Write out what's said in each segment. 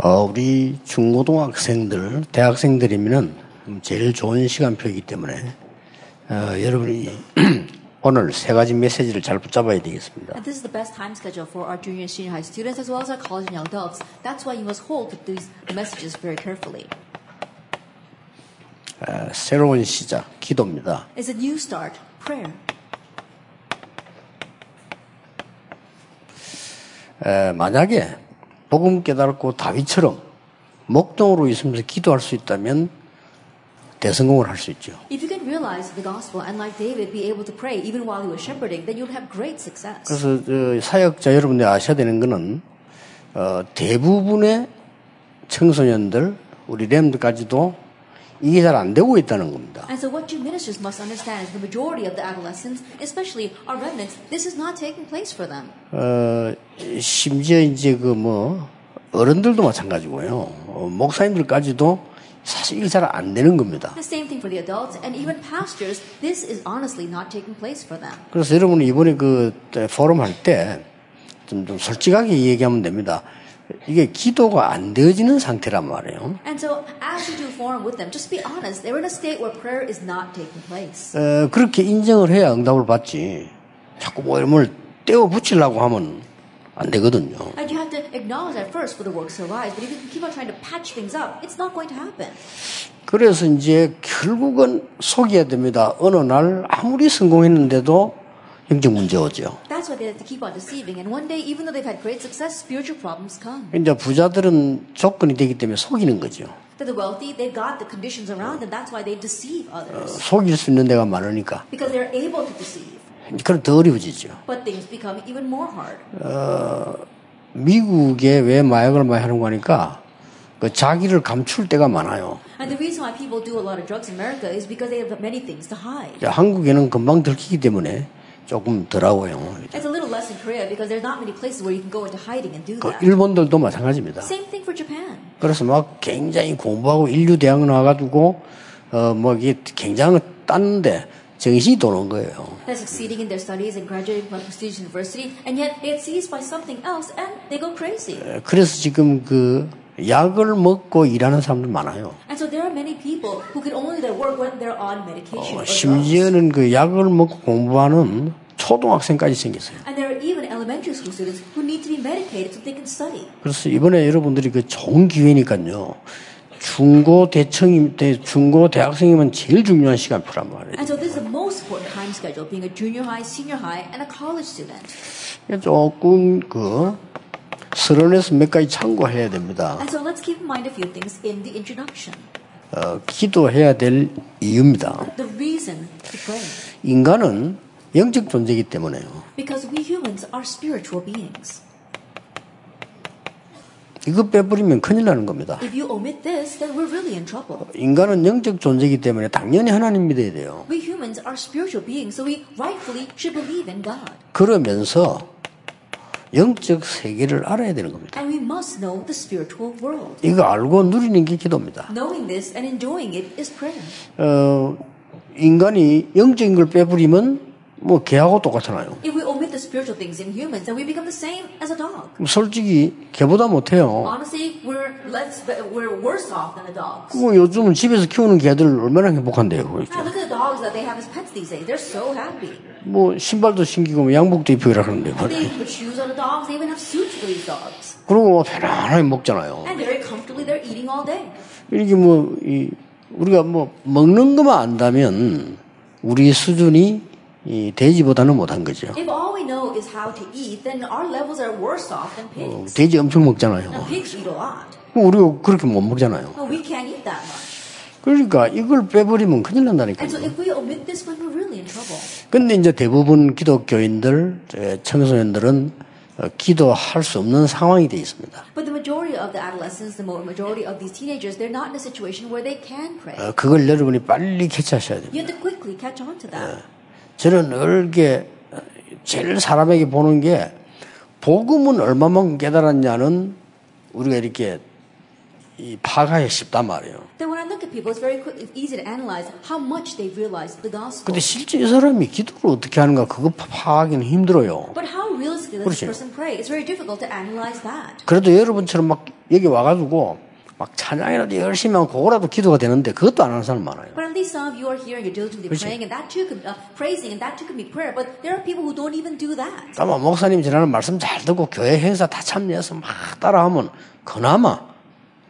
어, 우리 중고등학생들, 대학생들이면은 제일 좋은 시간표이기 때문에 어, 여러분이 오늘 세 가지 메시지를 잘 붙잡아야 되겠습니다. And this is the best time schedule for our junior and senior high students as well as our college and young adults. That's why you must hold these messages very carefully. 어, 새로운 시작, 기도입니다. It's a new start, prayer. 에, 만약에 복음 깨달고 다윗처럼 목동으로 있으면서 기도할 수 있다면 대성공을 할 수 있죠. If you can realize the gospel and like David be able to pray even while he was shepherding, then you'll have great success. 그래서 저 사역자 여러분들이 아셔야 되는 거는 어, 대부분의 청소년들, 우리 램들까지도 이게 잘 안 되고 있다는 겁니다. And so what you ministers must understand is the majority of the adolescents, especially our remnants, this is not taking place for them. 어, 심지어 이제 그 뭐 어른들도 마찬가지고요. 어, 목사님들까지도 사실 이게 잘 안 되는 겁니다. The same thing for the adults and even pastors, this is honestly not taking place for them. 그래서 여러분이 이번에 그 포럼 할 때 좀 좀 솔직하게 얘기하면 됩니다. 이게 기도가 안 되어지는 상태란 말이에요. And so as you do forum with them, just be honest, they're in a state where prayer is not taking place. 어, 그렇게 인정을 해야 응답을 받지. 자꾸 뭐뭘 떼어 붙이려고 하면 안 되거든요. And you have to acknowledge that first for the works to arise, but if you keep on trying to patch things up, it's not going to happen. 그래서 이제 결국은 속여야 됩니다. 어느 날 아무리 성공했는데도 영적 문제 오죠. That's why they keep on deceiving. And one day, even though they've had great success, spiritual problems come. 이제 부자들은 조건이 되기 때문에 속이는 거죠. To the wealthy, they've got the conditions around them. That's why they deceive others. 속일 수 있는 데가 많으니까. Because they're able to deceive. 그럼 더 어려워지죠. But things become even more hard. 미국에 왜 마약을 많이 하는 거니까 그 자기를 감출 때가 많아요. And the reason why people do a lot of drugs in America is because they have many things to hide. 이제 한국에는 금방 들키기 때문에 조금 덜하고요. It's a little less in Korea because there's not many places where you can go into hiding and do 그. 일본들도 마찬가지입니다. Same thing for Japan. 그래서 막 굉장히 공부하고 인류 대학 나와가지고 어뭐 이게 굉장히 땄는데 정신이 도는 거예요. They're succeeding in their studies and graduating from a prestigious university, and yet they get seized by something else and they go crazy. 에, 그래서 지금 그 약을 먹고 일하는 사람들 많아요. And so there are many people who can only do their work when they're on medication 어. 심지어는 그 약을 먹고 공부하는 초등학생까지 생겼어요. And there are even elementary school students who need to be medicated so they can study. 그래서 이번에 여러분들이 그 좋은 기회니까요. 중고 대청임 때 중고 대학생이면 제일 중요한 시간표란 말이에요. And so this is the most important time schedule, being a junior high, senior high, and a college student. 조금 그 서론에서 몇 가지 참고해야 됩니다. And so let's keep in mind a few things in the introduction. 어, 기도해야 될 이유입니다. The reason to pray. 인간은 영적 존재이기 때문에요. Because we humans are spiritual beings. 이거 빼버리면 큰일 나는 겁니다. If you omit this, then we're really in trouble. 인간은 영적 존재이기 때문에 당연히 하나님 믿어야 돼요. We humans are spiritual beings, so we rightfully should believe in God. 그러면서 영적 세계를 알아야 되는 겁니다. And we must know the spiritual world. 이거 알고 누리는 게 기도입니다. Knowing this and enjoying it is prayer. 어, 인간이 영적인 걸 빼버리면 뭐 개하고 똑같잖아요. If we omit the spiritual things in humans, then we become the same as a dog. 솔직히 개보다 못해요. Honestly, we're less, we're worse off than the dogs. 뭐 요즘은 집에서 키우는 개들 얼마나 행복한데요. Now 그렇죠? look at the dogs that they have as pets these days. They're so happy. 뭐 신발도 신기고 뭐 양복도 그러는데 for these dogs. 그리고 뭐 편안하게 먹잖아요. 이렇게 뭐 이, 우리가 뭐 먹는 것만 안다면 우리 수준이 이 돼지보다는 못한 거죠. Eat, pigs. 돼지 엄청 먹잖아요. 우리가 그렇게 못 먹잖아요. 그러니까 이걸 빼버리면 큰일 난다니까요. 근데 이제 대부분 기독교인들, 에, 청소년들은 어, 기도할 수 없는 상황이 돼 있습니다. But the majority of the adolescents, the majority of these teenagers, they're not in a situation where they can pray. 어, 그걸 여러분이 빨리 캐치하셔야 됩니다. You have to quickly catch on to that. 저는 늘게 어, 제일 사람에게 보는 게 복음은 얼마만큼 깨달았냐는 우리가 이렇게 이 파악하기 쉽단 말이에요. 근데 실제 이 사람이 기도를 어떻게 하는가 그거 파- 파악하기는 힘들어요. 그렇죠. 그래도 여러분처럼 막 여기 와가지고 막 찬양이라도 열심히 하면 그거라도 기도가 되는데 그것도 안 하는 사람 많아요. But at least some of you are here and you're diligently 그렇지. praying, and that too could uh, praising, and that too could be prayer. But there are people who don't even do that. 아마 목사님 지나는 말씀 잘 듣고 교회 행사 다 참여해서 막 따라하면 그나마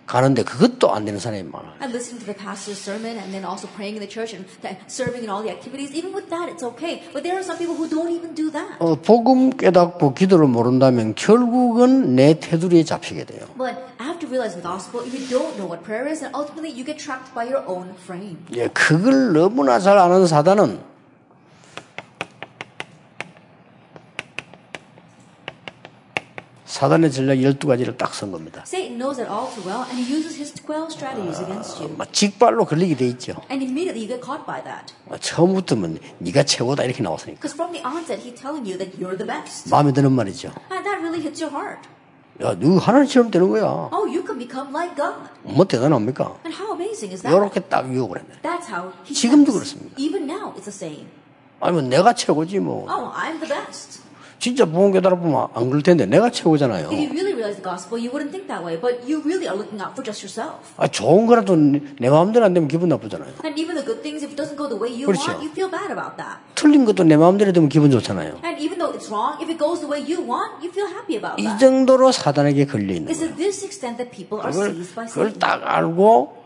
가는데 그것도 안 되는 사람이 많아요. And listening to the pastor's sermon and then also praying in the church and serving in all the activities, even with that, it's okay. But there are some people who don't even do that. 어, 복음 깨닫고 기도를 모른다면 결국은 내 테두리에 잡히게 돼요. But after realizing the gospel, if you don't know what prayer is, then ultimately you get trapped by your own frame. 예, 그걸 너무나 잘 아는 사단은 사단의 전략 12가지를 딱 쓴 겁니다. Satan knows that all too well, and he uses his 12 strategies against you. 막 직발로 걸리게 돼 있죠. And immediately you get caught by that. 어, 처음부터면 네가 최고다 이렇게 나왔으니까 Because from the onset, he's telling you that you're the best. 마음에 드는 말이죠. And that really hits your heart. 야, 너 하나님처럼 되는 거야. Oh, you can become like God. 뭐 대단합니까? And how amazing is that? 이렇게 딱 유혹을 했네. That's how he 지금도. 그렇습니다. Even now, it's the same. 아니면 내가 최고지 뭐. Oh, I'm the best. 진짜 복음 깨달아 보면 안 그럴 텐데 내가 최고잖아요. If you really realize the gospel, you wouldn't think that way. But you really are looking out for just yourself. 아, 좋은 거라도 내 마음대로 안 되면 기분 나쁘잖아요. And even the good things, if it doesn't go the way you 그렇죠. want, you feel bad about that. 틀린 것도 내 마음대로 되면 기분 좋잖아요. And even though it's wrong, if it goes the way you want, you feel happy about 이 that. 정도로 사단에게 걸려 있는 It's 거예요. to this extent that people are 그걸, seized by 그걸 Satan. 딱 알고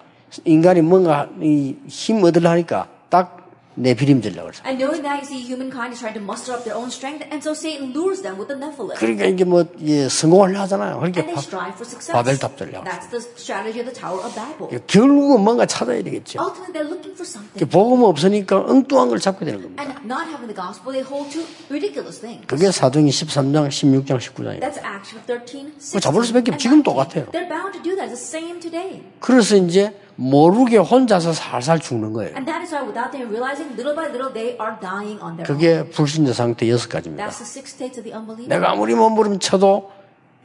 인간이 뭔가 이힘 얻으려 하니까 딱 내 비림 전략을 써. And knowing that, you see, humankind is trying to muster up their own strength, and so Satan lures them with the Nephilim. 그러니까 이게 뭐 예, 성공을 하잖아요. And 그러니까 they 바, strive for success. 바벨탑 전략. That's the strategy of the Tower of Babel. 결국은 뭔가 찾아야 되겠죠. Ultimately, they're looking for something. 복음 없으니까 엉뚱한 걸 잡게 되는 겁니다. And not having the gospel, they hold to ridiculous things. 그게 사도행전 13장, 16장, 19장입니다. That's Acts 13, 16, 잡을 수밖에 지금 19. 똑같아요. They're bound to do that. It's the same today. 그래서 이제 모르게 혼자서 살살 죽는 거예요. And that is why, without them realizing, little by little, they are dying on their. 그게 불신자 상태 여섯 가지입니다. That's the six states of the unbeliever. 내가 아무리 몸부림쳐도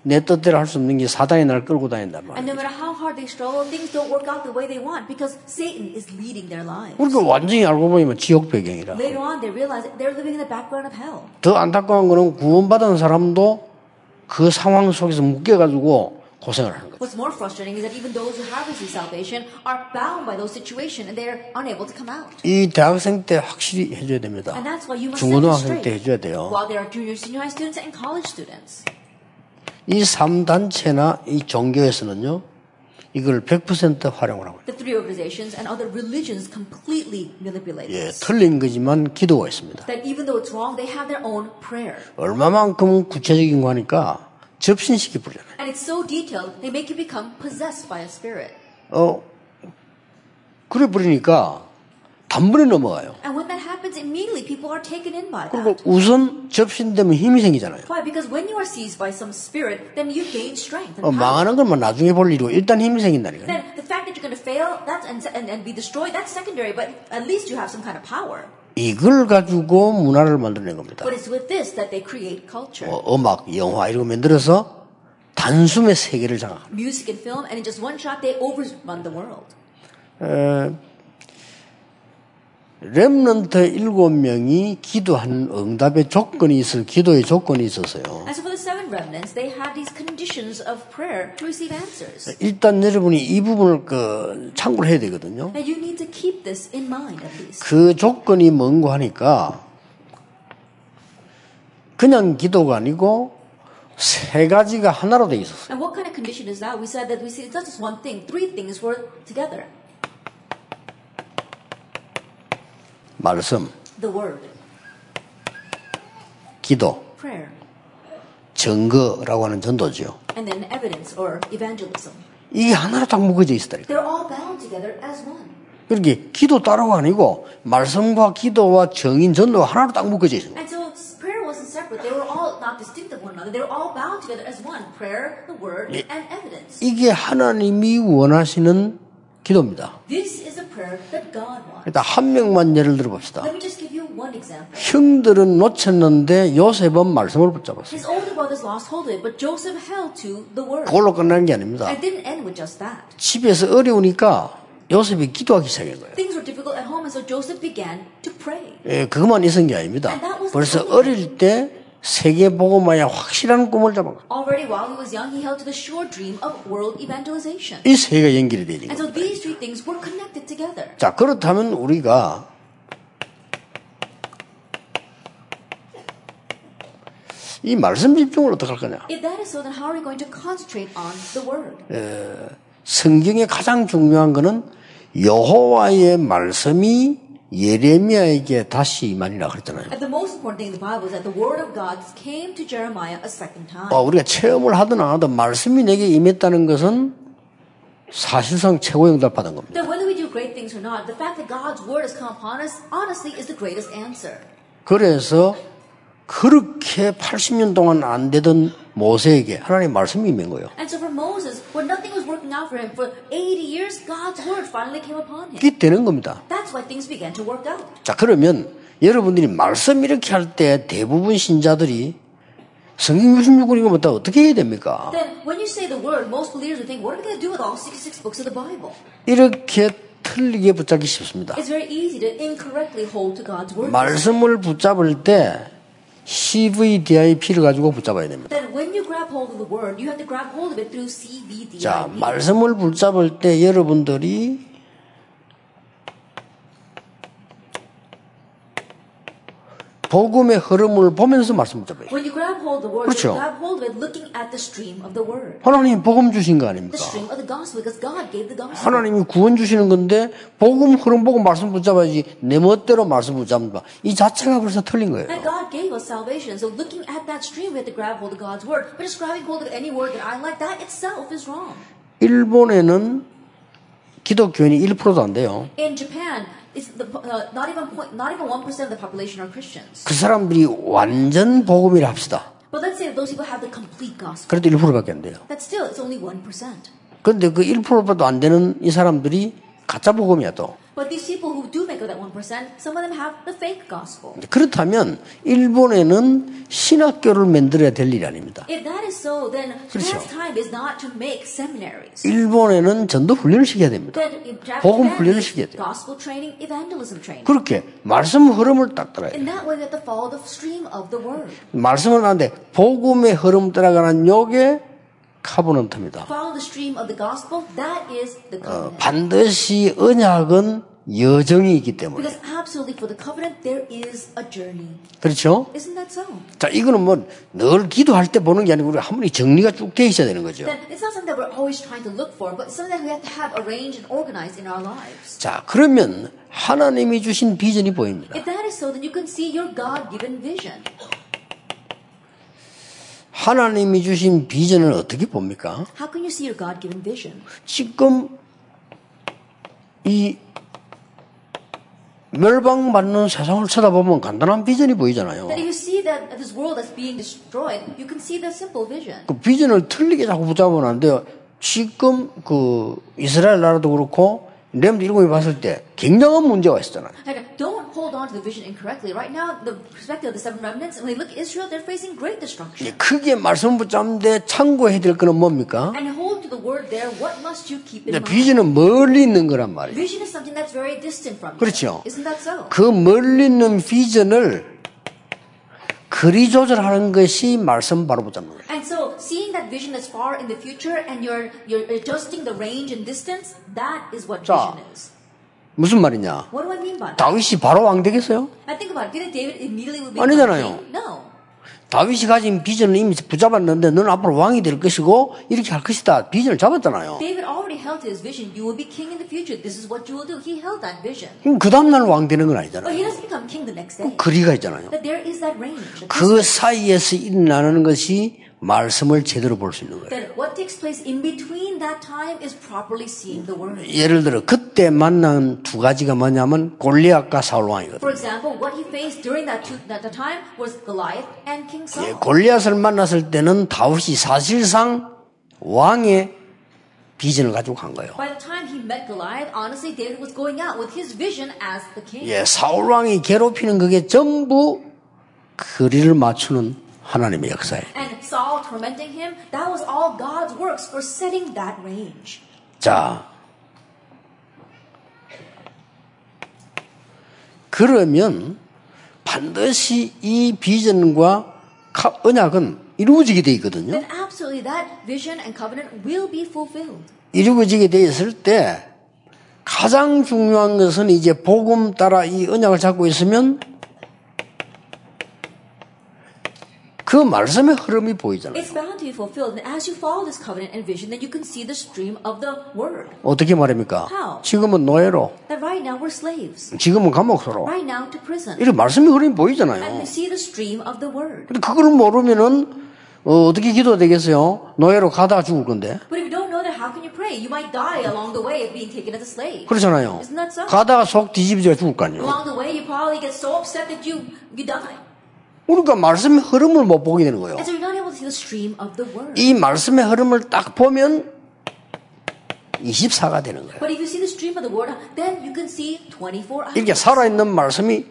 내 뜻대로 할 수 없는 게 사단이 날 끌고 다닌단 And 말이에요. no matter how hard they struggle, things don't work out the way they want because Satan is leading their lives. 우리가 완전히 알고 보면 지옥 배경이라. Later on, they realize they're living in the background of hell. 더 안타까운 거는 구원받은 사람도 그 상황 속에서 묶여가지고 고생을 하는 거예요. What's more frustrating is that even those who have received salvation are bound by those situations and they're unable to come out. 이 대학생 때 확실히 해줘야 됩니다. And that's why you must 중고등학생 때. 해줘야 돼요. While there are junior, senior high students and college students. 이 3단체나 이 종교에서는요, 이걸 100% 활용을 하고. The three organizations and other religions completely manipulate 예. 틀린 거지만 기도가 있습니다. That even though it's wrong, they have their own prayer. 얼마만큼 구체적인 거 하니까 And it's so detailed, they make you become possessed by a spirit. 어, 그래 버리니까 단번에 넘어가요. And when that happens, immediately people are taken in by 그리고 that. 우선 접신되면 힘이 생기잖아요. Why? Because when you are seized by some spirit, then you gain strength and 어. 망하는 것만 나중에 볼 일이고 일단 힘이 생긴다니까요. Then the fact that you're going to fail that's, and, and, and be destroyed, that's secondary, but at least you have some kind of power. 이걸 가지고 문화를 만들어낸 겁니다. 어, 음악, 영화 이런 거 만들어서 단숨에 세계를 장악합니다 and film, and in just one shot, they overrun the world. 렘넌트 일곱 명이 기도한 응답의 조건이 있어 기도의 조건이 있었어요. So for the seven remnants, they had these conditions of prayer to receive answers. 일단 여러분이 이 부분을 그 참고를 해야 되거든요. And you need to keep this in mind at least. 그 조건이 뭔고 하니까 그냥 기도가 아니고 세 가지가 하나로 돼 있었어요. And what kind of condition is that? We said that we see it's not just one thing, three things were together. 말씀, The word, 기도, prayer, 증거라고 하는 전도죠. and then evidence or evangelism. 이게 하나로 딱 묶어져 있었다니까. They're all bound together as one. 그렇게 기도 따로가 아니고 말씀과 기도와 정인 전도가 하나로 딱 묶어져 있어요. And so prayer wasn't separate. They were all not distinct of one another. They were all bound together as one. Prayer, the word, and evidence. 이게 하나님이 원하시는 기도입니다. This is a prayer that God wants. 일단 한 명만 예를 들어 봅시다. Let me just give you one example. 형들은 놓쳤는데 요셉은 말씀을 붙잡았어요. His older brothers lost hold of it, but Joseph held to the word. 그걸로 끝나는 게 아닙니다. And it didn't end with just that. 집에서 어려우니까 요셉이 기도하기 시작한 거예요. Things were difficult at home, and so Joseph began to pray. 예, 그것만 있은 게 아닙니다. 벌써 어릴 때 세계 복음화에 확실한 꿈을 잡았어요. Already while he was young, he held to the sure dream of world evangelization. 이세 개가 연결이 되는 And 거예요. so these three things were connected together. 자, 그렇다면 우리가 이 말씀 집중을 어떻게 할 거냐? If that is so, then how are we going to concentrate on the word? 성경의 가장 중요한 것은 여호와의 말씀이 예레미야에게 다시 임하니라 그랬잖아요. And the most important thing in the Bible is that the word of God came to Jeremiah a second time. 어, 우리가 체험을 하든 안 하든 말씀이 내게 임했다는 것은 사실상 최고 응답 받은 겁니다. That whether we do great things or not, the fact that God's word has come upon us, honestly, is the greatest answer. 그래서 그렇게 80년 동안 안 되던 모세에게 하나님 말씀이 임한 거예요. And so for Moses, when nothing was working out for him for 80 years, God's word finally came upon him. 이게 되는 겁니다. That's why things began to work out. 자, 그러면 여러분들이 말씀 이렇게 할 때 대부분 신자들이 성경 66권 이거 못다 어떻게 해야 됩니까? Then when you say the word, most believers would think, what are we going to do with all 66 books of the Bible? 이렇게 틀리게 붙잡기 쉽습니다. It's very easy to incorrectly hold to God's word. 말씀을 붙잡을 때 CVDIP를 가지고 붙잡아야 됩니다. 자, 말씀을 붙잡을 때 여러분들이 복음의 흐름을 보면서 말씀 붙잡아요. When you grab hold of the word, 그렇죠. you grab hold of it looking at the stream of the word. 하나님 복음 주신 거 The 아닙니까? stream of the gospel, because God gave the gospel. 하나님이 구원 주시는 건데 복음 흐름 보고 말씀 붙잡아야지 내 멋대로 말씀 붙잡는다. 이 자체가 벌써 틀린 거예요. And God gave us salvation. So looking at that stream, we have to grab hold of God's word. But just grabbing hold of any word that I like, that itself is wrong. 일본에는 기독교인이 1%도 안 돼요. In Japan, it's the, uh, not even point, not even one percent of the population are Christians. 그 사람들이 완전 복음이라 합시다. But let's say those people have the complete gospel. 그래도 1%밖에 안 돼요. That still, it's only one percent. 근데 그 1%보다 안 되는 이 사람들이 가짜 복음이야 또. But these people who do make up that one percent, some of them have the fake gospel. 그렇다면 일본에는 신학교를 만들어야 될 일이 아닙니다. If that is so, then 그렇죠. Time is not to make seminaries. 일본에는 전도 훈련을 시켜야 됩니다. 복음 훈련을 시켜야 돼요. gospel training, evangelism training. 그렇게 말씀 흐름을 딱 따라야 돼요. In that way, have to follow the stream of the word. 말씀을 하는데 복음의 흐름 따라가는 요게 카보넌트입니다. Covenant. 반드시 언약은 여정이 있기 때문에. 그렇죠? So? 자 이거는 뭐 늘 기도할 때 보는 게 아니고 우리 한 번이 정리가 쭉 돼 있어야 되는 거죠. For. 자 그러면 하나님이 주신 비전이 보입니다. So, then you can see your God-given vision. 하나님이 주신 비전을 어떻게 봅니까? How can you see your God-given vision? 지금 이 멸망받는 세상을 쳐다보면 간단한 비전이 보이잖아요. That if you see that this world that's being destroyed, you can see the simple vision. 그 비전을 틀리게 자꾸 붙잡으면 안 돼요. 지금 그 이스라엘 나라도 그렇고 렘드 일곱이 봤을 때 굉장한 문제가 있었잖아요. Like, don't hold on to the vision incorrectly. Right now, the perspective of the seven remnants, when they look at Israel, they're facing great destruction. 크게 말씀 붙잡는데 참고해야 될 거는 뭡니까? And hold to the word there, what must you keep in mind? 비전은 멀리 있는 거란 말이에요. Vision is something that's very distant from you. 그렇죠. Isn't that so? 그 멀리 있는 비전을 그리 조절하는 것이 말씀 바로 붙잡는 거예요. And so, seeing that vision that's far in the future and you're, you're adjusting the range and distance, that is what 자. vision is. 무슨 말이냐? What do I mean by that? 다윗이 바로 왕 되겠어요? I think about it. Didn't David immediately would become 아니잖아요. king? No. 다윗이 가진 비전을 이미 붙잡았는데 너는 앞으로 왕이 될 것이고 이렇게 할 것이다. 비전을 잡았잖아요. David already held to his vision. You will be king in the future. This is what you will do. He held that vision. 그럼 그 다음 날 왕 되는 건 But 아니잖아요. he doesn't become king the next day. 거리가 있잖아요. That there is that range. That, 그 사이에서 일어나는 것이 말씀을 제대로 볼 수 있는 거예요. 예를 들어 그때 만난 두 가지가 뭐냐면 골리앗과 사울 왕이거든요. 예. 골리앗을 만났을 때는 다윗이 사실상 왕의 비전을 가지고 간 거예요. 예, 사울 왕이 괴롭히는 그게 전부 거리를 맞추는 하나님의 역사예요. And Saul tormenting him, that was all God's works for setting that range. 자, 그러면 반드시 이 비전과 카- 언약은 이루어지게 돼 있거든요. Then absolutely that vision and covenant will be fulfilled. 이루어지게 돼 있을 때 가장 중요한 것은 이제 복음 따라 이 언약을 잡고 있으면 그 말씀의 흐름이 보이잖아요. It's bound to be fulfilled. And as you follow this covenant and vision, then you can see the stream of the word. 어떻게? How? 지금은 노예로, That right now we're slaves. 지금은 감옥소로. Right now to prison. 이런 말씀의 흐름이 And 보이잖아요. we see the stream of the word. 근데 그걸 모르면은 어, 떻게 기도 되겠어요? 노예로 가다가 죽을 건데. But if you don't know that, how can you pray? You might die along the way of being taken as a slave. 그렇잖아요. Isn't that so? 가다가 속 뒤집어져 죽을 거 아니에요. Along the way, you probably get so upset that you, you die. 그러니까 말씀의 흐름을 못 보게 되는 거예요. 이 말씀의 흐름을 딱 보면 24가 되는 거예요. Word, then you can see 24 이렇게. 살아있는 말씀이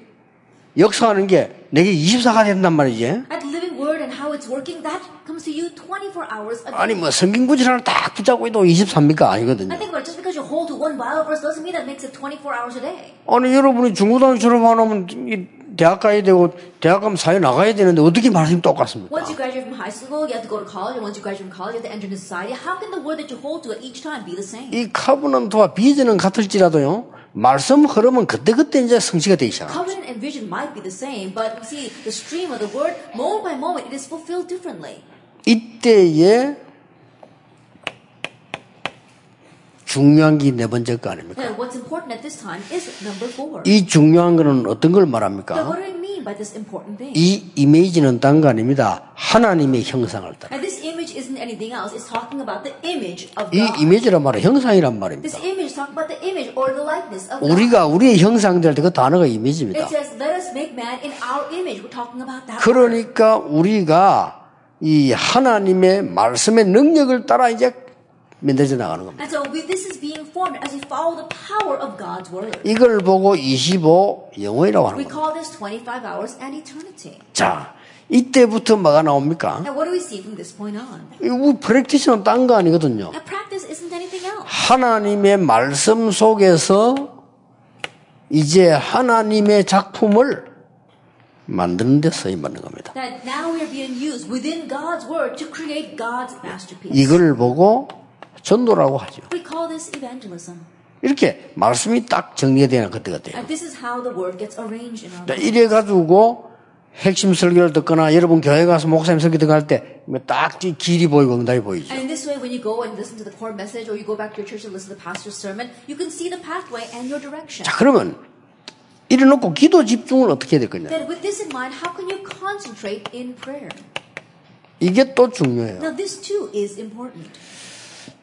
역사하는 게 내게 24가 된단 말이지. At the living word and how it's working, that comes to you 24 hours a day. 아니 뭐 성경 구절 하나 딱 붙잡고 있도 23입니까? 아니거든요. I think about it, just because you hold to one Bible verse doesn't mean that makes it 24 hours a day. 아니 여러분이 중고등학교 졸업 안 하면 이 대학 가야 되고 대학 가면 사회 나가야 되는데 어떻게 말씀이 똑같습니까? Once you graduate from high school, you have to go to college, and once you graduate from college, you have to enter into society. How can the word that you hold to each time be the same? 이 카브넌트와 비전은 같을지라도요. 말씀 흐름은 그때그때 이제 성취가 되기 시작합니다. Covenant and vision might be the same, but see the stream of the word, moment by moment, it is fulfilled differently. 이때에 중요한 게 네 번째 거 아닙니까? And what's important at this time is number four. 이 중요한 거는 어떤 걸 말합니까? what do I mean by this important thing? 이 이미지는 딴 거 아닙니다. 하나님의 형상을 따라. And this image isn't anything else. It's talking about the image of 이. 이미지란 말은 형상이란 말입니다. image is talking about the image or the likeness of God. 우리가 우리의 형상될 때 그 단어가 이미지입니다. It says, let us make man in our image. We're talking about that. word. 그러니까 우리가 이 하나님의 말씀의 능력을 따라 이제 만들어져 나가는 겁니다. And so we, this is being formed as we follow the power of God's word. 이걸 보고 25 영혼이라고 하는 We 겁니다. call this 25 hours and eternity. 자, 이때부터 뭐가 나옵니까? And what do we see from this point on? 이 프랙티스는 딴 거 아니거든요. And practice isn't anything else. 하나님의 말씀 속에서 이제 하나님의 작품을 만드는 데 쓰임 받는 겁니다. That now we are being used within God's word to create God's masterpiece. 이걸 보고 전도라고 하죠. We call this evangelism. 이렇게 말씀이 딱 정리가 되는 그때 같아요. And this is how the word gets arranged in our. 이래 가지고 핵심 설교를 듣거나 여러분 교회 가서 목사님 설교 듣할 때딱 길이 보이고 응답이 보이죠. And in this way, when you go and listen to the core message or you go back to your church and listen to the pastor's sermon, you can see the pathway and your direction. 자, 그러면 이래 놓고 기도 집중을 어떻게 해야 될 거냐? Then with this in mind, how can you concentrate in prayer? 이게 또 중요해요. Now this too is important.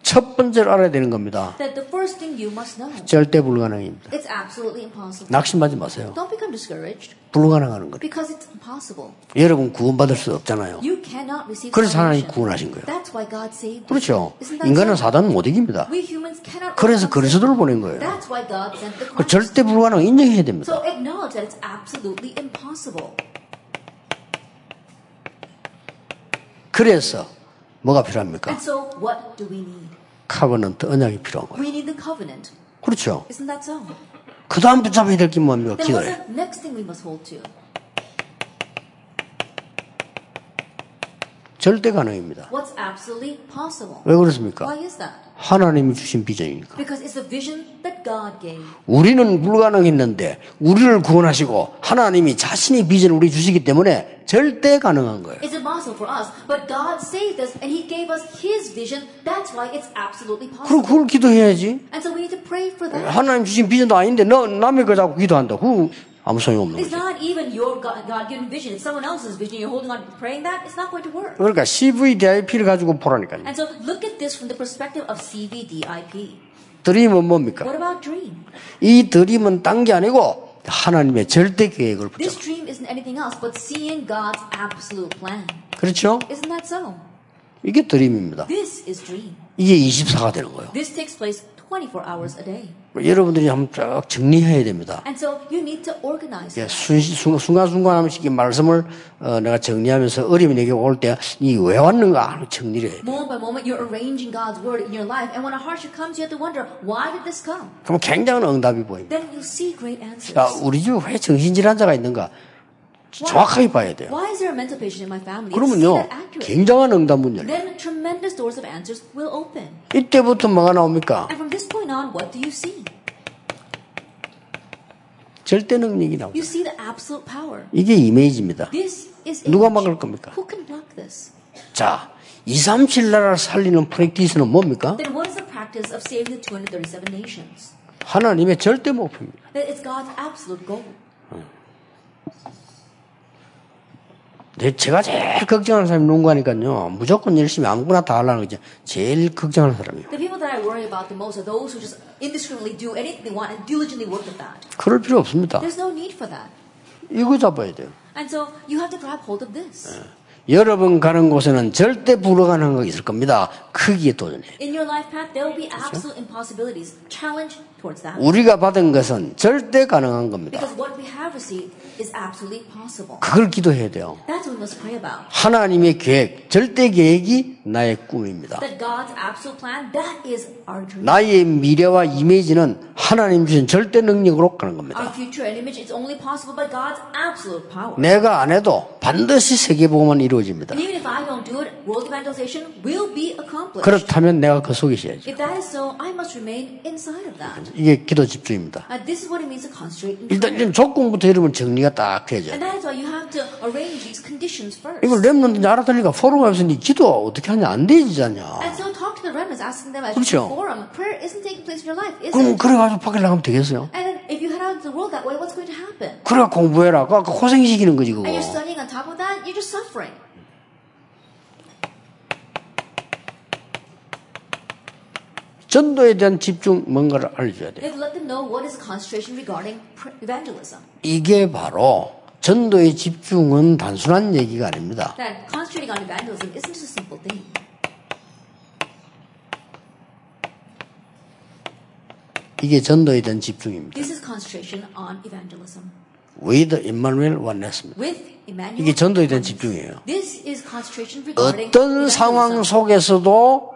첫 번째로 알아야 되는 겁니다. That the first thing you must know, 절대 불가능입니다. it's absolutely impossible. 낙심하지 마세요. Don't become discouraged 불가능한 거예요. because it's impossible. 여러분 구원받을 수 없잖아요. You cannot receive 그래서 하나님. 구원하신 거예요. That's why God saved you. 그렇죠. 인간은? 사단 못 이깁니다. We humans cannot. 그래서 그리스도를. 보낸 거예요. That's why God sent the 그. 절대 불가능 인정해야 됩니다. So acknowledge that it's absolutely impossible. 그래서 뭐가 필요합니까? 카버넌트 언약이 필요한 거예요. 그렇죠. Isn't that so? 그 다음 붙잡아야 될 게 뭡니까? 기도예요. the next thing we must hold to? 절대 가능입니다. What's absolutely possible? 왜 그렇습니까? Why is that? 하나님이 주신 비전이니까. Because it's a vision that God gave. 우리는 불가능했는데 우리를 구원하시고 하나님이 자신의 비전을 우리 주시기 때문에 절대 가능한 거예요. It's impossible for us, but God saved us and He gave us His vision. That's why it's absolutely 그럼 possible. 그걸 기도해야지. And so we need to pray for that. 하나님 주신 비전도 아닌데 너 남의 거 잡고 기도한다. 그 아무 소용 없는 It's 거죠. not even your God given vision. It's someone else's vision. You're holding on to praying that. It's not going to work. 그러니까 CVDIP를 가지고 보라니까요. And so look at this from the perspective of CVDIP. 드림은 뭡니까? What about dream? 이 드림은 딴 게 아니고 하나님의 절대 계획을 This 붙잡아. dream isn't anything else but seeing God's absolute plan. 그렇죠? Isn't that so? 이게 드림입니다. This is dream. 이게 24가 되는 거예요. This takes place 24 hours a day. 여러분들이 한번 쫙 정리해야 됩니다. And so you need to organize. 예, 순, 순, 순간순간 이 말씀을 어, 내가 정리하면서 어려움이 내게 올 때 이 왜 왔는가 정리를 해야 돼. Come? 그럼 굉장한 응답이 보입니다. Then you'll see great answers. 자, 우리 집에 왜 정신질환자가 있는가? 정확하게 봐야 돼요. Why is there a mental patient in my family? See 그러면요. 굉장한 응답문 열려요. Then tremendous doors of answers will open. 이때부터 뭐가 나옵니까? And from this point on, what do you see? 절대 능력이 나옵니다. You see the absolute power. 이게 이미지입니다. This is 누가. 막을 겁니까? Who can block this? 자, 237 나라를 살리는 프랙티스는 뭡니까? Then what is the practice of saving the 237 nations? 하나님의 절대 목표입니다. That it's God's absolute goal. 내 제가 제일 걱정하는 사람이 누군가니까요. 무조건 열심히 아무거나 다 하려는 거죠. 제일 걱정하는 사람이에요. The people that I worry about the most are those who just indiscriminately do anything they want and diligently work at that. 그럴 필요 없습니다. There's no need for that. 이거 잡아야 돼요. And so you have to grab hold of this. 여러분 가는 곳에는 절대 불가능한 거 있을 겁니다. 크기에 도전해. In your life path, there will be absolute impossibilities. Challenge towards that. 우리가 받은 것은 절대 가능한 겁니다. 그걸 기도해야 돼요. 하나님의 계획, 절대 계획이 나의 꿈입니다. 나의 미래와 이미지는 하나님 주신 절대 능력으로 가는 겁니다. 내가 안 해도 반드시 세계복음은 이루어집니다. 그렇다면 내가 그 속에 있어야죠. 이게 기도 집중입니다. 일단. 이런 조건부터 여러분 정리가 딱 first. 이걸 랩런들 알아들으니까 포럼에서 니 기도 어떻게 하냐 안 되지잖냐. 그렇죠. 그럼? 그래가지고 밖에 나가면 되겠어요? 그래 공부해라. 그 고생시키는 거지 그거. And you're studying on top of that, you're just suffering. 전도에 대한 집중 뭔가를 알려줘야 돼요. have to let them know what is the concentration regarding pr- evangelism. 이게 바로 전도의 집중은 단순한 얘기가 아닙니다. That concentrating on evangelism isn't just a simple thing. 이게 전도에 대한 집중입니다. This is concentration on evangelism. with Emmanuel oneness입니다. Emmanuel. 이게 전도에 대한 집중이에요. This is concentration regarding 어떤 상황. 속에서도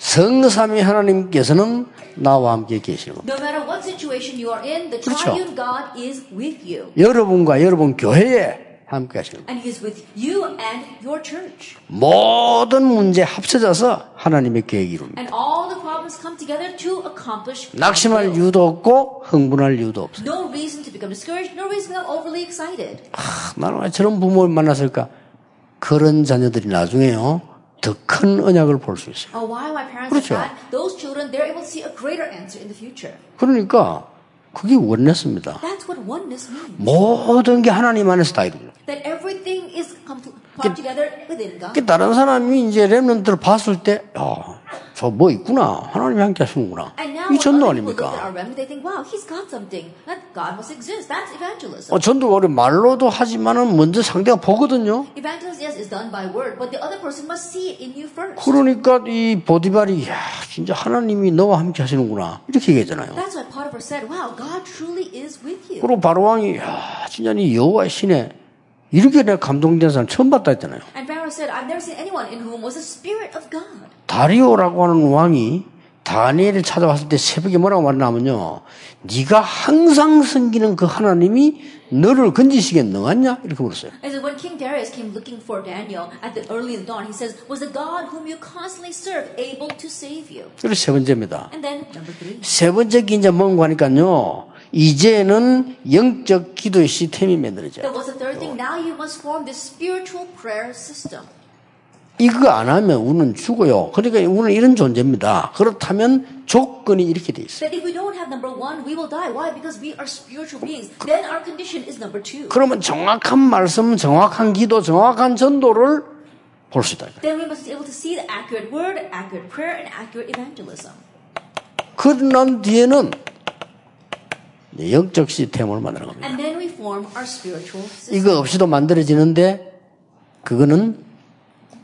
성삼위 하나님께서는 나와 함께 계시는 겁니다. No matter what situation you are in, the 그렇죠. triune God is with you. 여러분과 여러분 교회에 함께 하시는 겁니다. And He is with you and your church. 모든 문제 합쳐져서 하나님의 계획이 이룹니다. And all the problems come together to accomplish 낙심할. 이유도 없고 흥분할 이유도 없어요. No reason to become discouraged, no reason to become overly excited. 아, 나는 왜 저런 부모를 만났을까? 그런 자녀들이 나중에요. 더 큰 언약을 볼 수 있어요. Oh, 그렇죠. 그러니까 그게 원냈습니다. 모든 게 하나님 안에서 다 이루어요. 그 다른 사람이 이제 랩런트를 봤을 때, 야, 저 뭐 있구나. 하나님이 함께 하시는구나. 이 전도 아닙니까? 어, 전도가 우리 말로도 하지만은 먼저 상대가 보거든요. 그러니까 이 보디발이, 야, 진짜 하나님이 너와 함께 하시는구나. 이렇게 얘기했잖아요. You. 그리고 바로왕이, 야, 진짜 이 여호와의 신에 이렇게 내가 감동된 사람 처음 봤다 했잖아요. And Pharaoh said, I've never seen anyone in whom was the Spirit of God. 다리오라고 하는 왕이 다니엘을 찾아왔을 때 새벽에 뭐라고 말하냐면요. 네가 항상 섬기는 그 하나님이 너를 건지시게 능하냐? 이렇게 물었어요. And when King Darius came looking for Daniel at the early dawn, he says, was the God whom you constantly serve able to save you? 그래서 세 번째입니다. And then number three. 세 번째 게 이제 뭔가 하니까요. 이제는 영적 기도의 시스템이 만들어져요. 이거 안 하면 우리는 죽어요. 그러니까 우리는 이런 존재입니다. 그렇다면 조건이 이렇게 돼 있어요. 그러면 정확한 말씀, 정확한 기도, 정확한 전도를 볼 수 있다. 그런 뒤에는 영적 시스템을 만드는 겁니다. And then we form our spiritual system. 이거 없이도 만들어지는데 그거는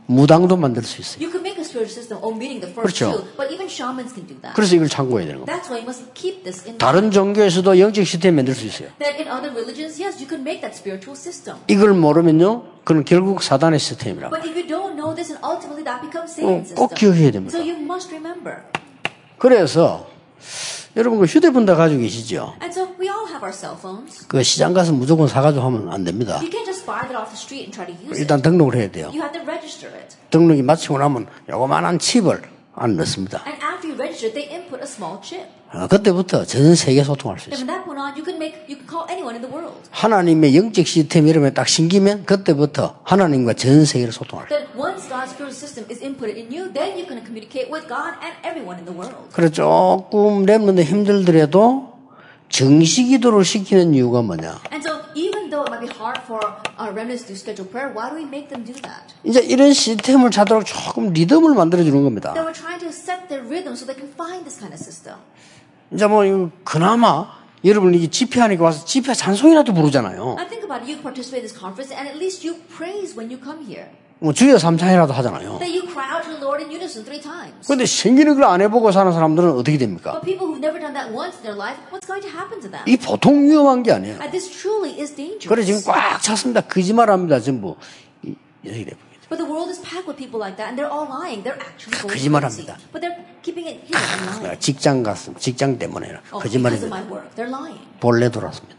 무당도 만들 수 있어요. You can make a spiritual system omitting the first 그렇죠. two, but even shamans can do that. 그래서 이걸 참고해야 되는 겁니다. That's why you must keep this in mind. 다른 종교에서도 영적 시스템 만들 수 있어요. That in other religions, yes, you can make that spiritual system. 이걸 모르면요, 그건 결국 사단의 시스템이라고. But if you don't know this, and ultimately that becomes 어, Satan's 꼭. 기억해야 됩니다. So you must remember. 그래서 여러분 그 휴대폰 다 가지고 계시죠? And so we all have our cell phones. 그 시장 가서 무조건 사가지고 하면 안 됩니다. You can't just buy that off the street and try to use it. 일단 등록을 해야 돼요. You have to register it. 등록이 마치고 나면 요거만한 칩을 안 넣습니다. And after you register, they input a small chip. 어, 그때부터 전 세계 소통할 수 있어요. from that point on, you can make, you can call anyone in the world. 하나님의 영적 시스템 이름에 딱 신기면 그때부터 하나님과 전 세계를 소통할 수 있어요. Then once God's spiritual system is inputted in you, then you can communicate with God and everyone in the world. 그래 조금 랩는데 힘들더라도 정시기도를 시키는 이유가 뭐냐? And so even though it might be hard for our remnants to schedule prayer, why do we make them do that? 이제 이런 시스템을 찾도록 조금 리듬을 만들어 주는 겁니다. Then we're trying to set their rhythm so they can find this kind of system. 이제 뭐 그나마 여러분 이게 집회하니까 와서 집회 찬송이라도 부르잖아요. I think about it, you participate in this conference and at least you praise when you come here. 뭐 주여 삼창이라도 하잖아요. 근데 생기는 걸 안 해보고 사는 사람들은 어떻게 됩니까? 이 보통 위험한 게 아니에요. 그래. 지금 꽉 찼습니다. 거짓말합니다. 전부 이- 이렇게 됩니다. But the world is packed with people like that, and they're all lying. They're actually going 거짓말합니다. crazy. But they're keeping it hidden and lying. 직장 갔습니다. 직장 때문에 Oh, 거짓말입니다. they're lying. 본래 돌았습니다.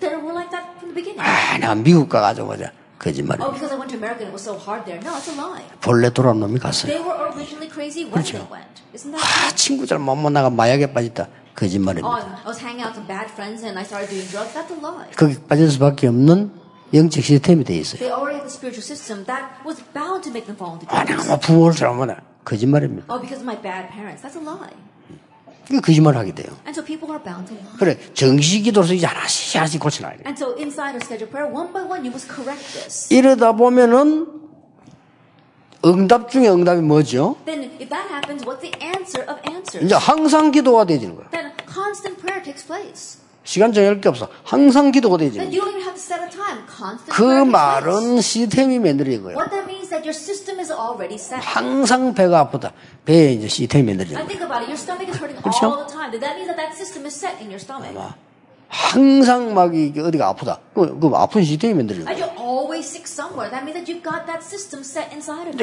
They were like that from the beginning. 아, 내가 미국 가가지고 보자. Oh, 거짓말입니다. because I went to America and it was so hard there. No, it's a lie. 본래 돌아온 놈이 갔어요. They were originally crazy when they went. Isn't that 아, 친구 잘못 만나가 마약에 빠졌다. Oh, 거짓말입니다. I was hanging out with bad friends and I started doing drugs. That's a lie. 거기 빠질 수밖에 없는 영적 시스템이 돼 있어요. They already have the spiritual system that was bound to make them fall into 아, 내가 drugs. 뭐 부모를 잘못해. 거짓말입니다. Oh, because of my bad parents. That's a lie. 이거 거짓말 하게 돼요. And so people are bound to lie. 그래, 정식 기도로서 이제 하나씩 하나씩 고쳐놔야 돼. And so inside our scheduled prayer, one by one, you must correct this. 이러다 보면은 응답 중에 응답이 뭐죠? Then if that happens, what's the answer of answers? 이제 항상 기도가 되지는 거예요. Then constant prayer takes place. 시간 정할 게 없어. 항상 기도가. Constant 그. 말은 시스템이 만들어진 거예요. 항상 배가 아프다. 배에 이제 시스템이 만들어진 거예요. 그렇죠? 항상 막 이게 어디가 아프다. 그, 그 아픈 시스템이 만들어진 거예요.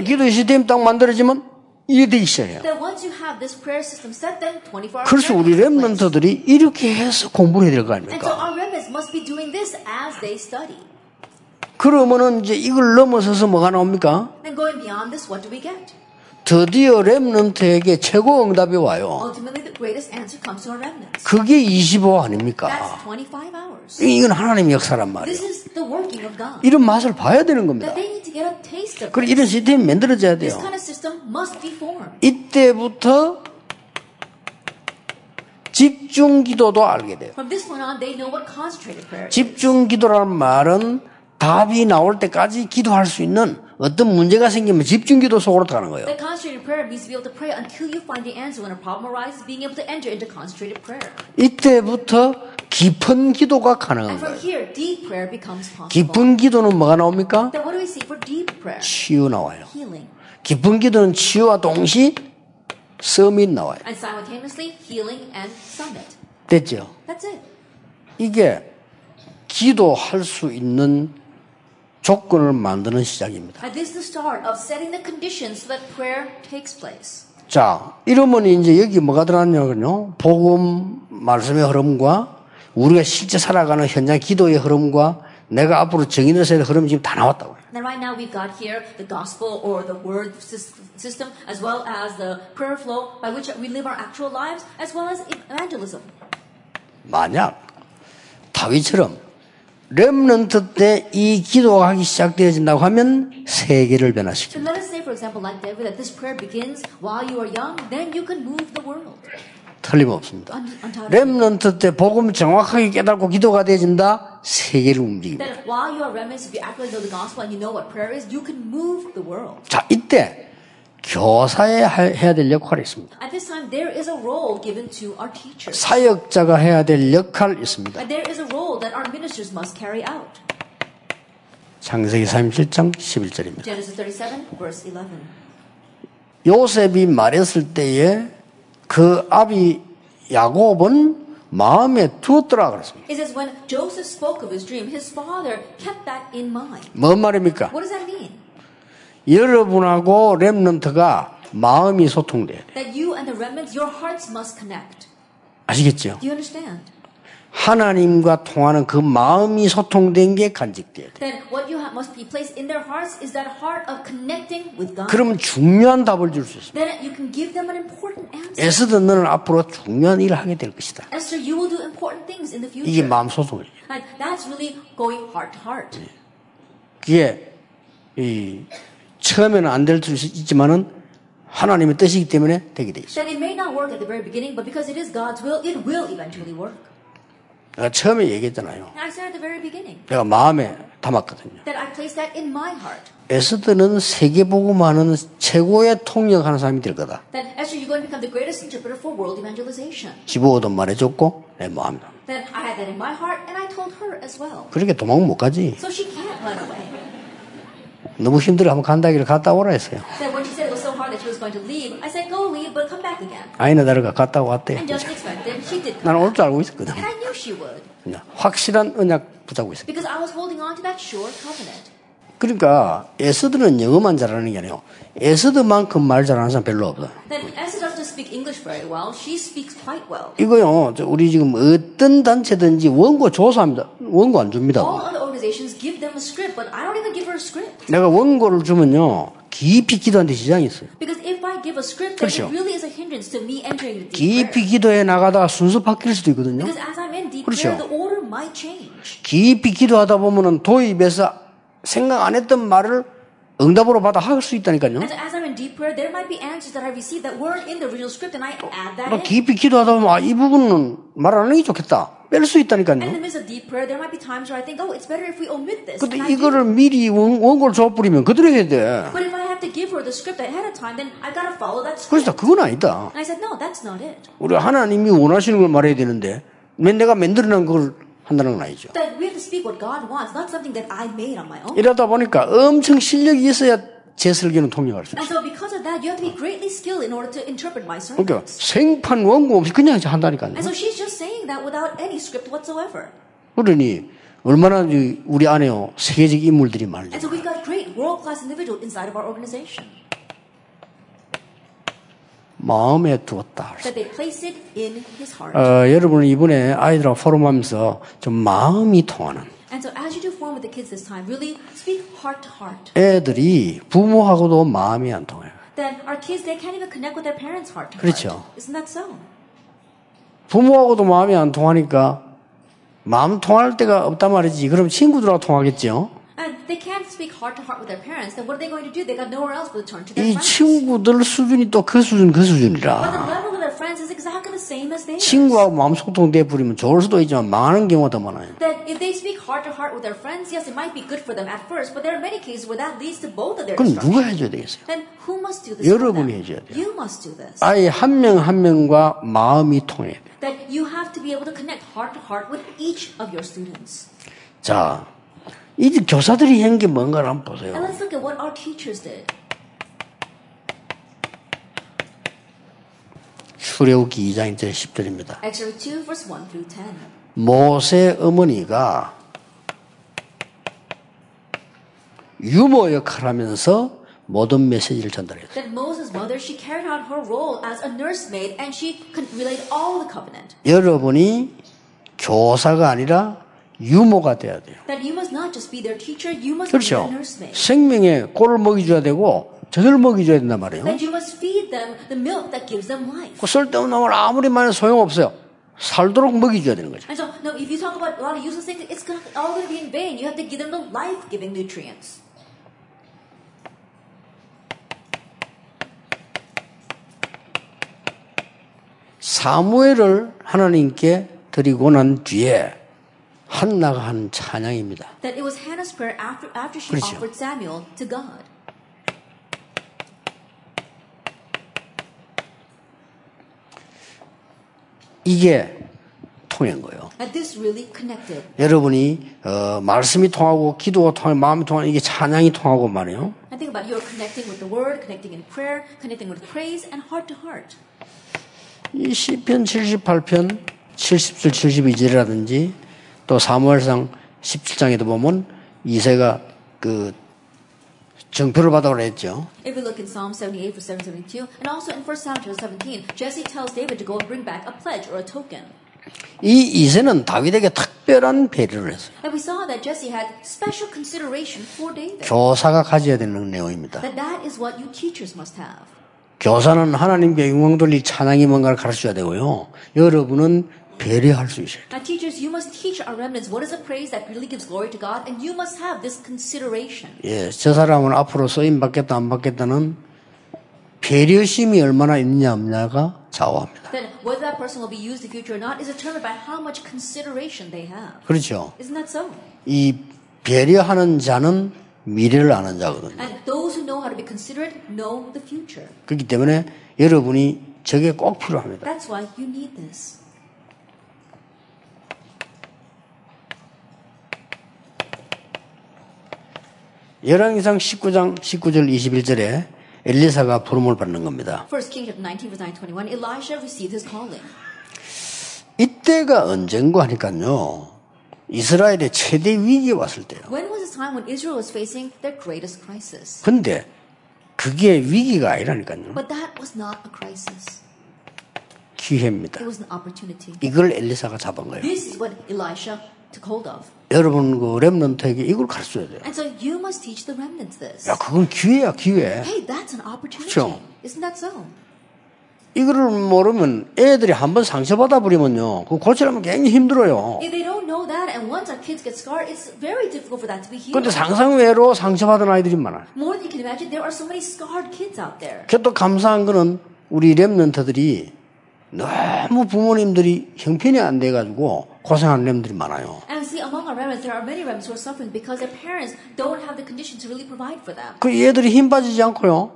기도 시스템이 딱 만들어지면 이게 되기 시작해요. Then once you have this prayer system set, then 24 hours 그래서 우리. 랩런터들이 이렇게 해서 공부를 해야 될 거 아닙니까? our remnants must be doing this as they study. 그러면은 이제 이걸 넘어서서 뭐가 나옵니까? 드디어 랩런트에게 최고 응답이 와요. 그게 25 아닙니까? That's 25 hours. 이건 하나님의 역사란 말이에요. 이런 맛을 봐야 되는 겁니다. 그리고. 이런 시스템이 만들어져야 돼요. 이때부터 집중 기도도 알게 돼요. 집중 기도라는 말은 답이 나올 때까지 기도할 수 있는 어떤 문제가 생기면 집중 기도 속으로 들어가는 거예요. That concentrated prayer means to be able to pray until you find the answer. When a problem arises, being able to enter into concentrated prayer. 이때부터 깊은 기도가 가능한 거예요. here, deep prayer becomes possible. 깊은 기도는 뭐가 나옵니까? Then what do we see for deep prayer? 치유 나와요. Healing. 깊은 기도는 치유와 동시 서밋 나와요. And simultaneously, healing and summit. 됐죠? That's it. 이게 기도할 수 있는 조건을 만드는 시작입니다. And this is the start of setting the conditions so that prayer takes place. 자, 이러면 이제 여기 뭐가 들어갔냐면요. 복음 말씀의 흐름과 우리가 실제 살아가는 현장 기도의 흐름과 내가 앞으로 정인을 세의 흐름이 지금 다 나왔다고요. Then right now we've got here the gospel or the word sys- system as well as the prayer flow by which we live our actual lives as well as evangelism. 만약 다윗처럼 렘넌트 때 이 기도가 하기 시작되어진다고 하면 세계를 So 변화시킵니다. let us say for example like David that this prayer begins while you are young then you can move the world. 틀림없습니다. 렘넌트 때 복음 정확하게 깨닫고 기도가 되어진다 세계를 움직입니다. Then while you are remnants, if you accurately know the gospel and you know what prayer is, you can move the world. 자, 이때 교사에 하- 해야 될 역할이 있습니다. At this time, there is a role given to our teachers. 사역자가 해야 될 역할이 있습니다. And there is a role that our ministers must carry out. 창세기 37장 11절입니다. Genesis 37, verse 11. 요셉이 말했을 때에 그 아비 야곱은 마음에 두었더라 그랬습니다. It says when Joseph spoke of his dream, his father kept that in mind. 뭔 말입니까? What does that mean? 여러분하고 렘넌트가 마음이 소통돼야 돼. That you and the remnants, your hearts must connect. 아시겠죠? Do you understand? 하나님과 통하는 그 마음이 소통된 게 간직돼야 돼. 그러면 중요한 답을 줄 수 있습니다. 에스더 너는 앞으로 중요한 일을 하게 될 것이다. Esther, you will do important things in the 이게. 마음 소통이에요. That's really going heart to heart. 그게 이 처음에는 안 될 수 있지만은 하나님의 뜻이기 때문에 되게 돼 있어요. That it may not work at the very beginning, but because it is God's will, it will eventually work. 내가 처음에 얘기했잖아요. I said at the very beginning 내가 마음에 담았거든요. that I placed that in my heart. 에스더는 세계복음하는 최고의 통역하는 사람이 될 거다. That Esther, you're going to become the greatest interpreter for world evangelization. 집어오도 말해줬고 내 마음에 담. Then I had that in my heart, and I told her as well. 그렇게 도망 못 가지. So she can't run away. 너무 힘들어 한번 간다기를 갔다 오라 했어요. 아이나 다르가 갔다 왔대. 나는 올. 줄 알고 있었거든. And I knew she would. 그냥 확실한 언약 붙잡고 있어. Because I was holding on to that sure covenant. 그러니까 에스더는 영어만 잘하는 게 아니에요. 에스더만큼 말 잘하는 사람 별로 없어. Then Esther doesn't speak English very well. She speaks quite well. 이거요, 저 우리 지금 어떤 단체든지 원고 조사합니다. 원고 안 줍니다. Organizations give them a script, but I don't even give her a script. 내가 원고를 주면요, 깊이 기도하는데 지장이 있어요. Because if I give a script, then 그렇죠. it really is a hindrance to me entering the deep 깊이 prayer. 기도해 나가다가 순서 바뀔 수도 있거든요. Because as I'm in deep 그렇죠. prayer, the order might change. 깊이 기도하다 보면은 도입에서 생각 안 했던 말을 응답으로 받아 할 수 있다니까요. In. 깊이 기도하다 보면 아, 이 부분은 말 안 하는 게 좋겠다. 뺄 수 있다니까요. oh. 근데 do. 이거를 미리 원, 원고를 줘 버리면 그대로 해야 돼. But if I have to give her the script ahead of time, then I gotta follow that 그래서. 그건 아니다. And I said, no, that's not it. 우리 하나님이 원하시는 걸 말해야 되는데 맨 내가 만들어낸 걸 한다는 건 아니죠. That we have to speak what God wants, not something that I made on my own. 이러다 보니까 엄청 실력이 있어야 제 설교는 통역할 수 And 있어요. so because of that, you have to be greatly skilled in order to interpret my 그러니까. 생판 원고 없이 그냥 한다니까요. And so she's just saying that without any script whatsoever. 그러니 얼마나 이- 우리 안에요 세계적 인물들이. And so 마음에 두었다. That they place it in his heart. 어, 여러분 이번에 아이들하고 포럼하면서 좀 마음이 통하는 And so as you do form with the kids this time, really speak heart to heart. 애들이 부모하고도 마음이 안 통해요. Then our kids, they can't even connect with their parents' heart to 그렇죠. heart. Isn't that so? 부모하고도 마음이 안 통하니까 마음 통할 때가 없단 말이지. 그럼 친구들하고 통하겠죠. And they can't speak heart to heart with their parents. Then what are they going to do? They got nowhere else but to turn to their 이 friends. 친구들 수준이 또 그 수준 그 But the 수준이라 level of their friends is exactly the same as theirs. 친구하고 마음 소통돼 버리면 좋을 수도 있지만 망하는 경우가 더 많아요. That if they speak heart to heart with their friends, yes, it might be good for them at first, but there are many cases where that leads to both of their 그건 누가. 해줘야 되겠어요? Then who must do this? 여러분이? 해줘야 돼요. You must do this. 아예 한 명 한 명과 마음이 통해야 돼요. That you have to be able to connect heart to heart with each of your students. 자, 이 교사들이 한 게 뭔가를 한번 보세요. And let's look at what our teachers did. 출애굽기 2장 1절 10절입니다. Exodus 2, verse 1 through 10. 모세 어머니가 유모 역할을 하면서 모든 메시지를 전달했어요. That Moses' mother, she carried out her role as a nursemaid and she con- relayed all the covenant. 여러분이 교사가 아니라 유모가 돼야 돼요. Teacher, 그렇죠. 생명에 꼴을 먹여줘야 되고 젖을 먹여줘야 된단 말이에요. 그 쓸데없는 말 아무리 말해도 소용없어요. 살도록 먹여줘야 되는 거죠. And so, no, if you talk about a lot of useless things, it's gonna, all going to be in vain. You have to give them the life-giving nutrients. 사무엘을 하나님께 드리고 난 뒤에 한나가 한 찬양입니다. That it was Hannah's prayer after, after she 그렇죠. offered Samuel to God. 이게 통한 거예요. And this really. 여러분이 어, 말씀이 통하고 기도가 통하고 마음이 통하고 이게 찬양이 통하고 말이에요. And think about you're connecting with the word, connecting in prayer, connecting with praise, and heart to heart. 이 시편 78편 70절 72절이라든지 또 사무엘상 17장에도 보면 이세가 그 정표를 받아오라 했죠. If we look in Psalm 78 for 772, and also in 1 Samuel 17, Jesse tells David to go and bring back a pledge or a token. 이 이세는 다윗에게 특별한 배려를 했어요. And we saw that Jesse had special consideration for David. 교사가 가져야 되는 내용입니다. That that is what you teachers must have. 교사는 하나님께 영광 돌릴 찬양이 뭔가를 가르쳐야 되고요. 여러분은 배려할 수 있어요. Now, teachers, you must teach our remnants what is a praise that really gives glory to God, and you must have this consideration. 예, 저 사람은 앞으로 쓰임 받겠다 안 받겠다는 배려심이 얼마나 있느냐 없냐가 좌우합니다. Then, whether that person will be used in the future or not is determined by how much consideration they have. 그렇죠. Isn't that so? 이 배려하는 자는 미래를 아는 자거든요. And those who know how to be considerate know the future. 그렇기 때문에 여러분이 저게 꼭 필요합니다. That's why you need this. 열왕기상 19장 19절 21절에 엘리사가 부름을 받는 겁니다. First King chapter 19, verse 9 21, Elisha received his calling. 이때가 언젠가 하니까요. 이스라엘의 최대 위기에 왔을 때요. When was the time when Israel was facing their greatest crisis? 근데 그게 위기가 아니라니까요. But that was not a crisis. 기회입니다. It was an opportunity. 이걸 엘리사가 잡은 거예요. This is what Elisha took hold of. 여러분 그 렘넌트에게 이걸 가르쳐야 돼요. And so you must teach the remnants this. 야, 그건 기회야, 기회. Hey, that's an opportunity. 그렇죠. Isn't that so? 이거를 모르면 애들이 한번 상처받아 버리면요. 그 고치려면 굉장히 힘들어요. If they don't know that, and once our kids get scarred, it's very difficult for that to be healed. 근데 상상 외로 상처받은 아이들이 많아요. More than you can imagine, there are so many scarred kids out there. 그또 감사한 거는 우리 렘넌트들이 너무 부모님들이 형편이 안 돼 가지고 고생하는 렘들이 많아요. And see, among our remnants, there are many remnants who are suffering because their parents don't have the condition to really provide for them. 그 얘들이 힘 빠지지 않고요.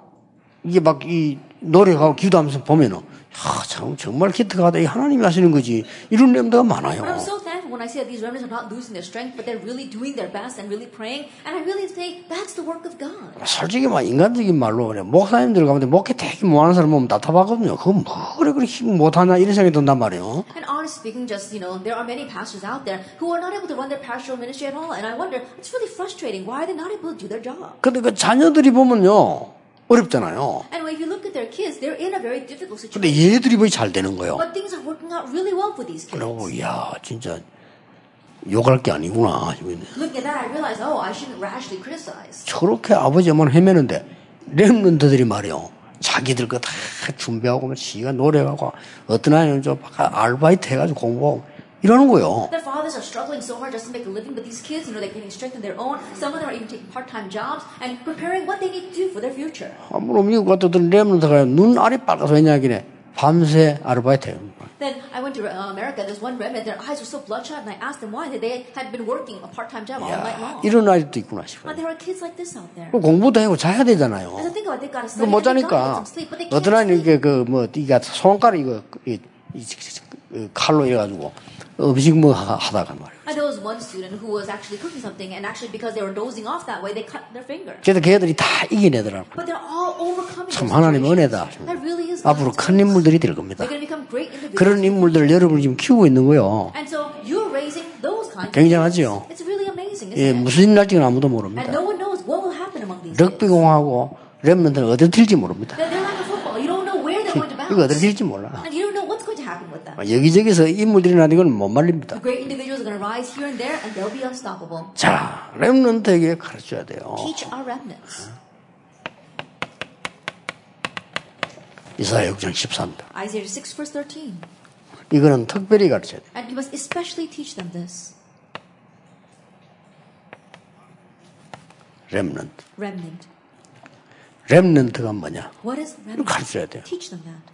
이게 막 이 노력하고 기도하면서 보면은 야, 참 정말 기특하다. 이 하나님이 하시는 거지. 이런 렘드가 많아요. I'm so thankful when I see that these remnants are not losing their strength, but they're really doing their best and really praying. And I really say that's the work of God. 솔직히 막 인간적인 말로 그래. 목사님들 가운데 목회 되게 못하는 사람 보면 답답하거든요. 그거 뭐 그래 그래 힘 못하냐 이런 생각이 든단 말이에요. And honestly speaking, just you know, there are many pastors out there who are not able to run their pastoral ministry at all. And I wonder, it's really frustrating. Why are they not able to do their job? 근데 그 자녀들이 보면요. 어렵잖아요. 근데. 얘들이 왜잘 되는 거예요? 그러고 야 진짜 욕할 게 아니구나. Oh. 저렇게 아버지만 헤매는데 렘런트들이 말이요. 자기들 거 다 준비하고 막 지가 노력하고 어떤 아이는 좀 알바이트 해가지고 공부하고 이러는 거예요. Their fathers are struggling so hard just to make a living, but these kids, you know, they're getting strength on their own. Some of them are even taking part-time jobs and preparing what they need to do for their future. 아무로 미국 같은 렘런트가 눈 알이 빨가서 왜냐하기네 밤새 아르바이트 해요. Then I went to uh, America. There's one remnant. Their eyes were so bloodshot, and I asked them why. They had been working a part-time job all night 야, long. 이런 아이도 있구나 싶어요. But there are kids like this out there. 그 공부도 하고 자야 되잖아요. As I think about it, they've got to 그 study. 못 자니까 어떤 sleep. 이게 그뭐 이가 손가락 이거 이, 이, 이, 칼로 이래가지고 음식 뭐 하- 하다가 말이에요. And there was one student who was actually cooking something, and actually because they were dozing off that way, they cut their finger. 그래도 걔들이 다 이겨내더라고. But they're all overcoming. 참 하나님. 은혜다. That really is. 앞으로 큰. 인물들이 될 겁니다. They're going to become great individuals. 그런 인물들을 여러분이 지금 키우고 있는 거요. And so you're raising those kinds. of 굉장하지요. kids. It's really amazing, 예? 무슨 일 날지는 아무도 And 모릅니다. no one knows what will happen among these 럭비. 공하고 랩런들은 어디 튈지 모릅니다. They're, they're like a football. You don't know where they're going to 이거 어디. 튈지 몰라. And you them. 여기저기서 인물들이 나는 건 못 말립니다. The great individuals are going to rise here and there, and they'll be unstoppable. 자, 랩런트에게 가르쳐야 돼요. Teach our remnants. 이사야 6장 14입니다. Isaiah 6, verse 13. 이거는 특별히 가르쳐야 돼요. And you must especially teach them this. 랩런트. Remnant. 랩런트가 뭐냐? What is remnant? 가르쳐야 돼요. Teach them that.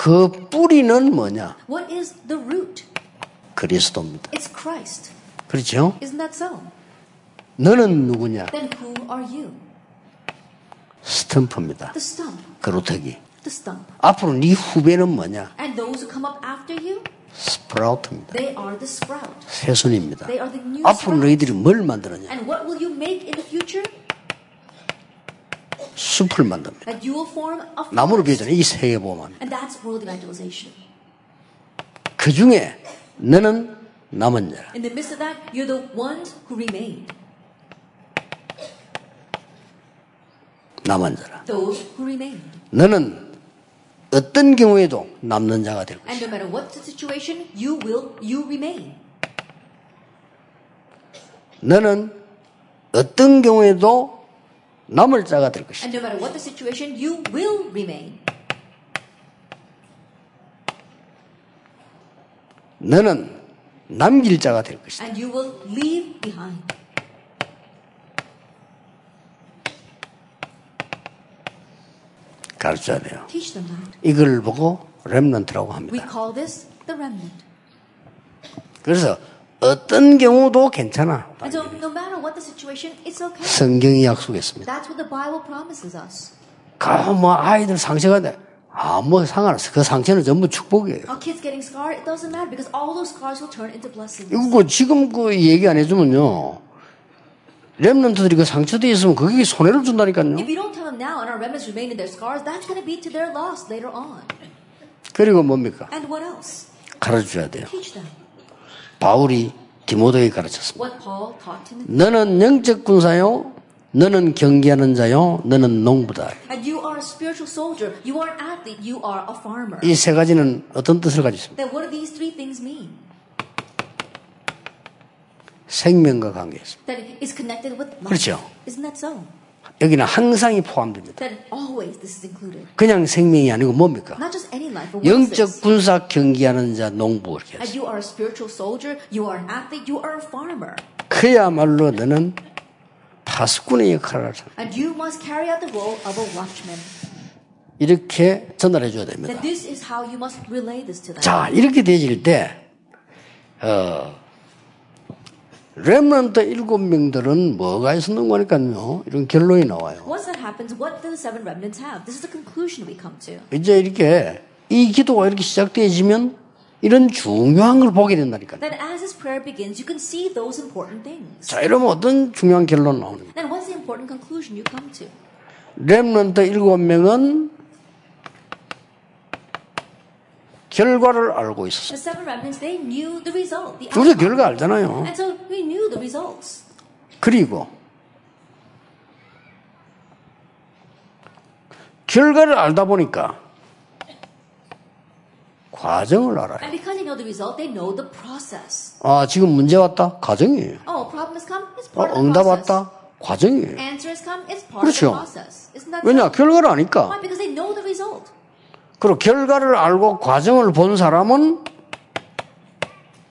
그 뿌리는 뭐냐? What is the root? 그리스도입니다. It's Christ. 그렇죠? Isn't that so? 너는 누구냐? Then who are you? 스탬프입니다. The stump. 그루터기. The stump. 앞으로 네 후배는 뭐냐? And those who come up after you, 스프라우트입니다. they are the sprout. 새순입니다. They are the new 앞으로 sprout. 너희들이 뭘 만들었냐? And what will you make in the future? 숲을 만듭니다. That you will form a 나무를 forest. 비유잖아요. 이 세계 보면. And that's world evangelization. 그 중에 너는 남은 자라. In the midst of that, you're the ones who remain. 남은 자라. Those who remain. 너는 어떤 경우에도 남는 자가 될 것이다. And no matter what the situation, you will, you remain. 너는 어떤 경우에도 남을 자가 될 것이다. And no matter what the situation, you will remain. 너는 남길 자가 될 것이다. And you will leave behind. 가르쳐야 돼요. Teach them that. 이걸 보고 렘넌트라고 We 합니다. call this the remnant. 그래서 어떤 경우도 괜찮아. So, no okay. 성경이 약속했습니다. That's what the Bible promises us. 그뭐 아이들 상처가 돼. 아무 상관없어. 그 상처는 전부 축복이에요. 이거 지금 그 얘기 안 해주면요. 렘넌트들이 그 상처돼 있으면 그게 손해를 준다니까요. Scars. 그리고 뭡니까? 가르쳐줘야 돼요. 바울이 디모데에게 가르쳤습니다. What Paul taught Timothy. 너는 영적 군사요. 너는 경기하는 자요. 너는 농부다. 이 세 가지는 어떤 뜻을 가지고 mean? 생명과 life. 그렇죠. 여기는 항상이 포함됩니다. 그냥 생명이 아니고 뭡니까? Life, 영적? 군사 경기하는 자 농부 이렇게 soldier. Athlete. Farmer. 그야말로 너는 파수꾼의 역할을 하잖아. 이렇게 전달해 줘야 됩니다. 자, 이렇게 되질 때, 어, 렘런트 일곱 명들은 뭐가 있었는 거니까요. 이런 결론이 나와요. Once that happens, what do the seven remnants have? This is the conclusion we come to. 이제 이렇게 이 기도가 이렇게 시작되어지면 이런 중요한 걸 보게 된다니까요. Begins, you can see those important things. 자, 이러면 어떤 중요한 결론 나오는가? Then what's the important conclusion you come to? 렘런트 일곱 명은 결과를 알고 있었어요. 우리. 결과 알잖아요. 그리고 결과를 알다 보니까 과정을 알아요. And because they know the result, they know the process. 아, 지금 문제 왔다? 과정이에요. Oh, problem has come, it's 어, part of the 응답 process. 왔다? 과정이에요. Answer has come, it's part 그렇죠. of the process. Isn't that 왜냐? so? 결과를 아니까. Why? Because they know the result. 그리고 결과를 알고 과정을 본 사람은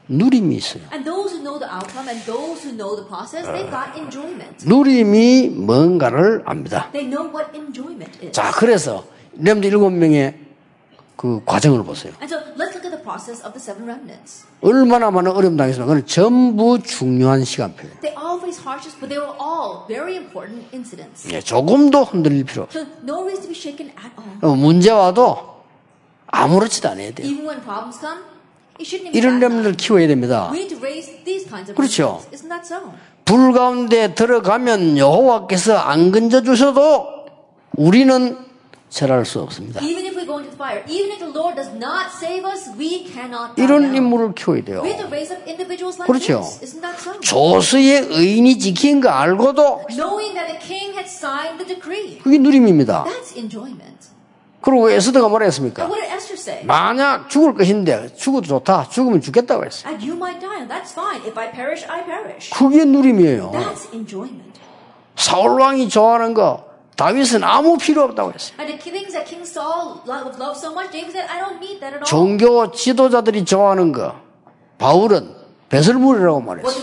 누림이 있어요. And those who know the outcome and those who know the process, they've got enjoyment. 누림이 뭔가를 압니다. They know what enjoyment is. 자, 그래서 렘드 일곱 명의 그 과정을 보세요. And so let's look at the process of the seven remnants. 얼마나 많은 어려움 당했으면 그건 전부 중요한 시간표예요. They all face hardships, but they were all very important incidents. 예, 조금도 흔들릴 필요 없어요. So no reason to be shaken at all. 어, 문제 와도 아무렇지도 않아야 돼요. Even when problems come, it shouldn't even 이런. 렘을 키워야 됩니다. We need to raise these kinds of 그렇죠. so? 불 가운데 들어가면 여호와께서 안 건져 주셔도 우리는 절할 수 없습니다. Fire, us, 이런. 인물을 키워야 돼요. Like 그렇죠. so? 조수의 의인이 지킨 거 알고도. 그게 누림입니다. 그리고 에스더가 뭐라 했습니까? 만약 죽을 것인데 죽어도 좋다. 죽으면 죽겠다고 했어요. 그게 누림이에요. 사울 왕이 좋아하는 거 다윗은 아무 필요 없다고 했어요. 종교 지도자들이 좋아하는 거 바울은 배설물이라고 말했어요.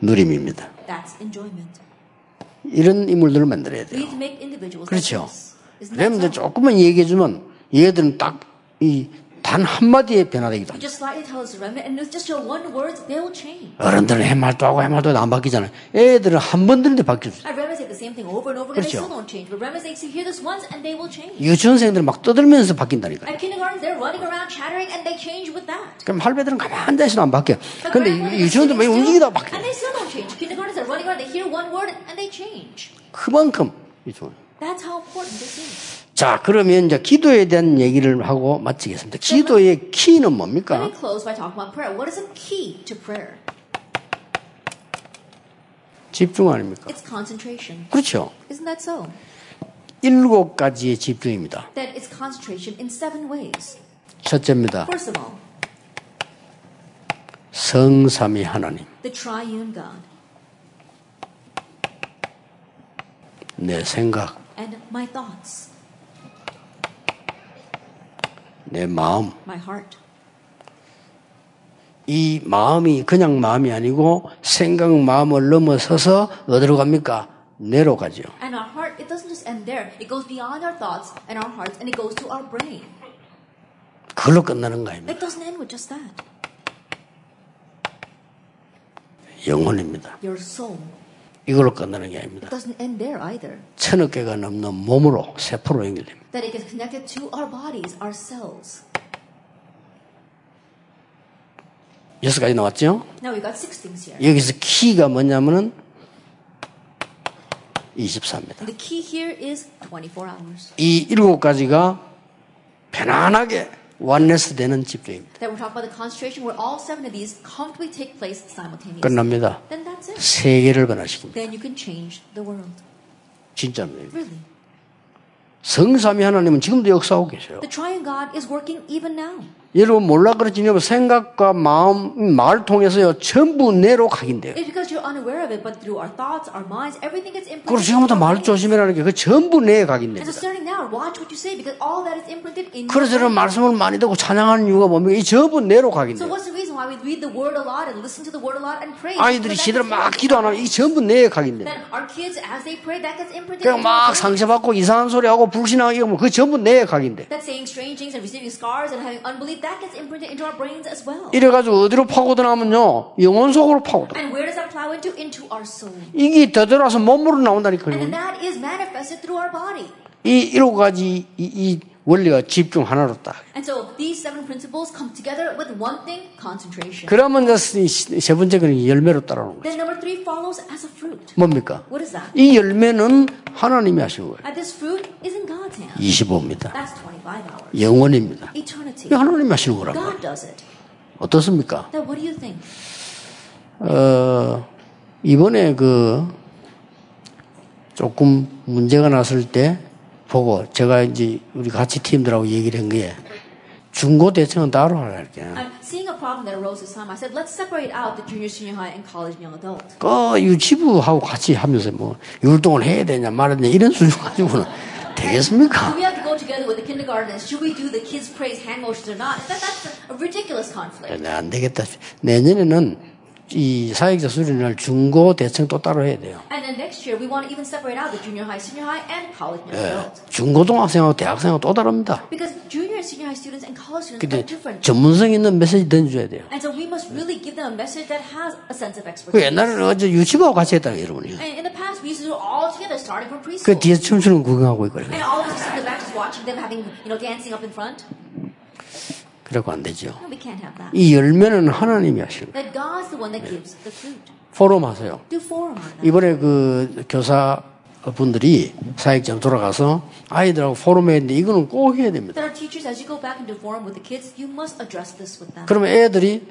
누림입니다. 이런 인물들을 만들어야 돼요. 그렇죠. so? 조금만 얘기해주면 얘들은 딱 이 단 한마디에 변화되기도. 어른들은 해말도 하고 해말도 안 바뀌잖아요. 애들은 한번 and over again, they 그렇죠. 유치원생들은 막 떠들면서 바뀐다니까요. At kindergarten, they're running around chattering, and they change with that. 그럼 할배들은 가만히 앉아있어도 안 바뀌어요. 근데 유치원들 막 움직이다 바뀌어요. And they still don't change. Kindergartens are running around, they hear one word, and they change. 그만큼 유치원. That's how important this is. 자, 그러면 이제 기도에 대한 얘기를 하고 마치겠습니다. 기도의 키는 뭡니까? me close by talking about prayer. What is a key to prayer? 집중 아닙니까? It's concentration. 그렇죠. Isn't that so? 일곱 가지의 집중입니다. That it's concentration in seven ways. 첫째입니다. First of all, 성삼위 하나님. the triune God 내 생각, and my thoughts, 내 마음. my heart. 이 마음이 그냥 마음이 아니고 생각 마음을 넘어서서 어디로 갑니까? 뇌로 가죠. And our heart, it doesn't just end there. It goes beyond our thoughts and our hearts and it goes to our brain. 그걸로 끝나는 거 아닙니까? It doesn't end with just that. 영혼입니다. Your soul. 이걸로 끝나는 게 아닙니다. 천억 개가 넘는 몸으로, 세포로 연결됩니다. Bodies. 여섯 가지 나왔죠? 여기서 키가 뭐냐면은 24입니다. And the key here is 24 hours. 이 일곱 가지가 편안하게 완네스 되는 집중입니다. That we're talking about the concentration where all seven of these comfortably take place simultaneously. 끝납니다. Then that's it. 세계를 변화시킵니다. Then you can change the world. 진짜입니다. Really. 성삼위 하나님은 지금도 역사하고 계셔요. The triune God is working even now. 여러분 몰라 그렇지 여러분 생각과 마음, 말 통해서요 전부 내로 각인돼요. It's because you're unaware of it, but through our thoughts, our minds, everything gets 그리고 imprinted. 지금부터 말. 조심해라는 게 그 전부 내에 And so 각인됩니다. starting now, watch what you say because all that is imprinted in your 그래서 저는. 말씀을 많이 듣고 찬양하는 이유가 뭡니까? 이 전부 내로 So 각인돼요. what's the reason why we read the word a lot and listen to the word a lot and pray? 아이들이 that 막 기도 안 하면 이 전부 내에 각인돼요. Then our kids, as they pray, that gets imprinted 그냥 막. 상처받고 이상한 소리 하고 불신하고 이러면 그 전부 내에 각인돼. Well. 이래 가지고 어디로 파고드나면요 영혼 속으로 파고들어. And where does that plow into? Into our soul. 이게 되돌아서 몸으로 나온다니까요. And then that is manifested through our body. 이 일곱 가지 이, 이 원리가 집중 하나로 딱. And so these seven principles come together with one thing, concentration. 그러면 이세 번째 그 열매로 따라오는 거예요. Then number three follows as a fruit. 뭡니까? What is that? 이 열매는 하나님이 하신 거예요. And this fruit is in God's hand. 25입니다. That's 25 hours. 영원입니다. Eternity. 이게 하나님이 하시는 God does it. 어떻습니까? Then what do you think? 어, 이번에 그 조금 문제가 났을 때 보고 제가 이제 우리 같이 팀들하고 얘기를 한 게 중고 대청은 따로 하랄게. I'm seeing a problem that arose this time. I said, let's separate out the junior, senior high, and college and young adult. 그 유치부하고 같이 하면서 뭐 율동을 해야 되냐 말아야 되냐 이런 수준 가지고는 Do 되겠습니까? we have to go together with the kindergarten? Should we do the kids' praise hand motions or not? That, that's a ridiculous conflict. 네, 안 되겠다. 내년에는 이 사회자 수련을 중고 대청 또 따로 해야 돼요. And then next year, we want to even separate out the junior high, senior high, and college and young adult. 중고등학생하고 대학생하고 또 다릅니다. Because junior and senior high students and college students 근데 are different. 전문성 있는 메시지 던져야 돼요. And so we must really give them a message that has a sense of 그 expertise. 옛날에는 어제 유치부하고 같이 했다 여러분이. And in the past, we used to do it all together, starting from 그. 뒤에 춤추는 거 구경하고 있고 And all of us in the back just watching them having, you know, dancing up in front. 그래고 안 되죠. No, we can't have that. 이 열매는 하나님이 하시는 거예요. That God's the one that gives the fruit. 포럼 하세요. 이번에 그 교사 분들이 사역장 돌아가서 아이들하고 포럼 했는데 이거는 꼭 해야 됩니다. That our teachers, as you go back into forum with the kids, you must address this with them. 그러면 애들이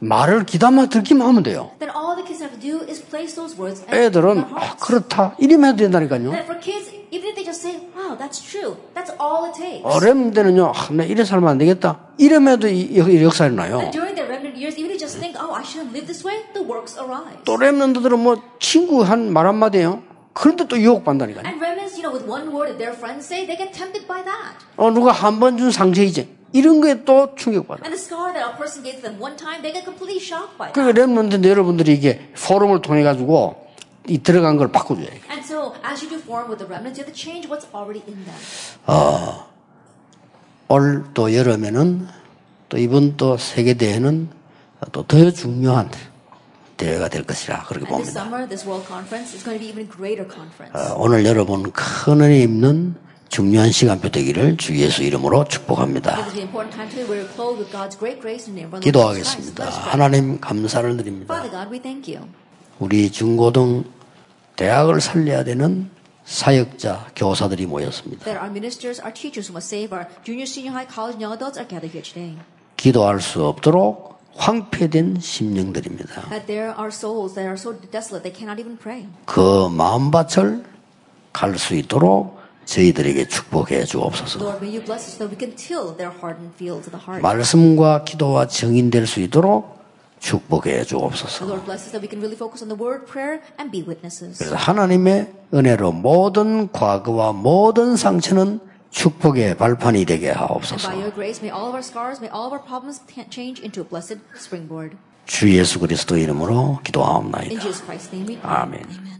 말을 귀담아 듣기만 하면 돼요. 애들은 아. 그렇다 이러면 된다니까요. 데는요, 아, 나 이래 살면 안 되겠다. 이러면도 역사를 나요. Oh. 또 랩런드들은 뭐 친구 한 말 한마디예요. 그런데 또 유혹받는다니까요. By that. 어, 누가 한 번 준 상처이제. 이런 거에 또 충격받아. And the scar that a person gave to them one time, they get completely shocked by that. 그 랩런드 여러분들이 이게 포럼을 통해 가지고 이 들어간 걸 바꿔줘야 돼. And so, as you do forum with the remnants, you have to change what's already in them. 올또 여름에는 또 이번 또 세계 대회는 또 더 중요한 대회가 될 것이라 그렇게 봅니다. summer, this World Conference is going to be even greater conference. 어, 오늘 여러분 큰 은혜 입는 중요한 시간표 되기를 주 예수 이름으로 축복합니다. 기도하겠습니다. 하나님 감사를 드립니다. 우리 중고등 대학을 살려야 되는 사역자 교사들이 모였습니다. 기도할 수 없도록 황폐된 심령들입니다. 그 마음밭을 갈 수 있도록 저희들에게 축복해 주옵소서. 말씀과 기도와 증인될 수 있도록 축복해 주옵소서. 그래서 하나님의 은혜로 모든 과거와 모든 상처는 축복의 발판이 되게 하옵소서. 주 예수 그리스도 이름으로 기도하옵나이다. Jesus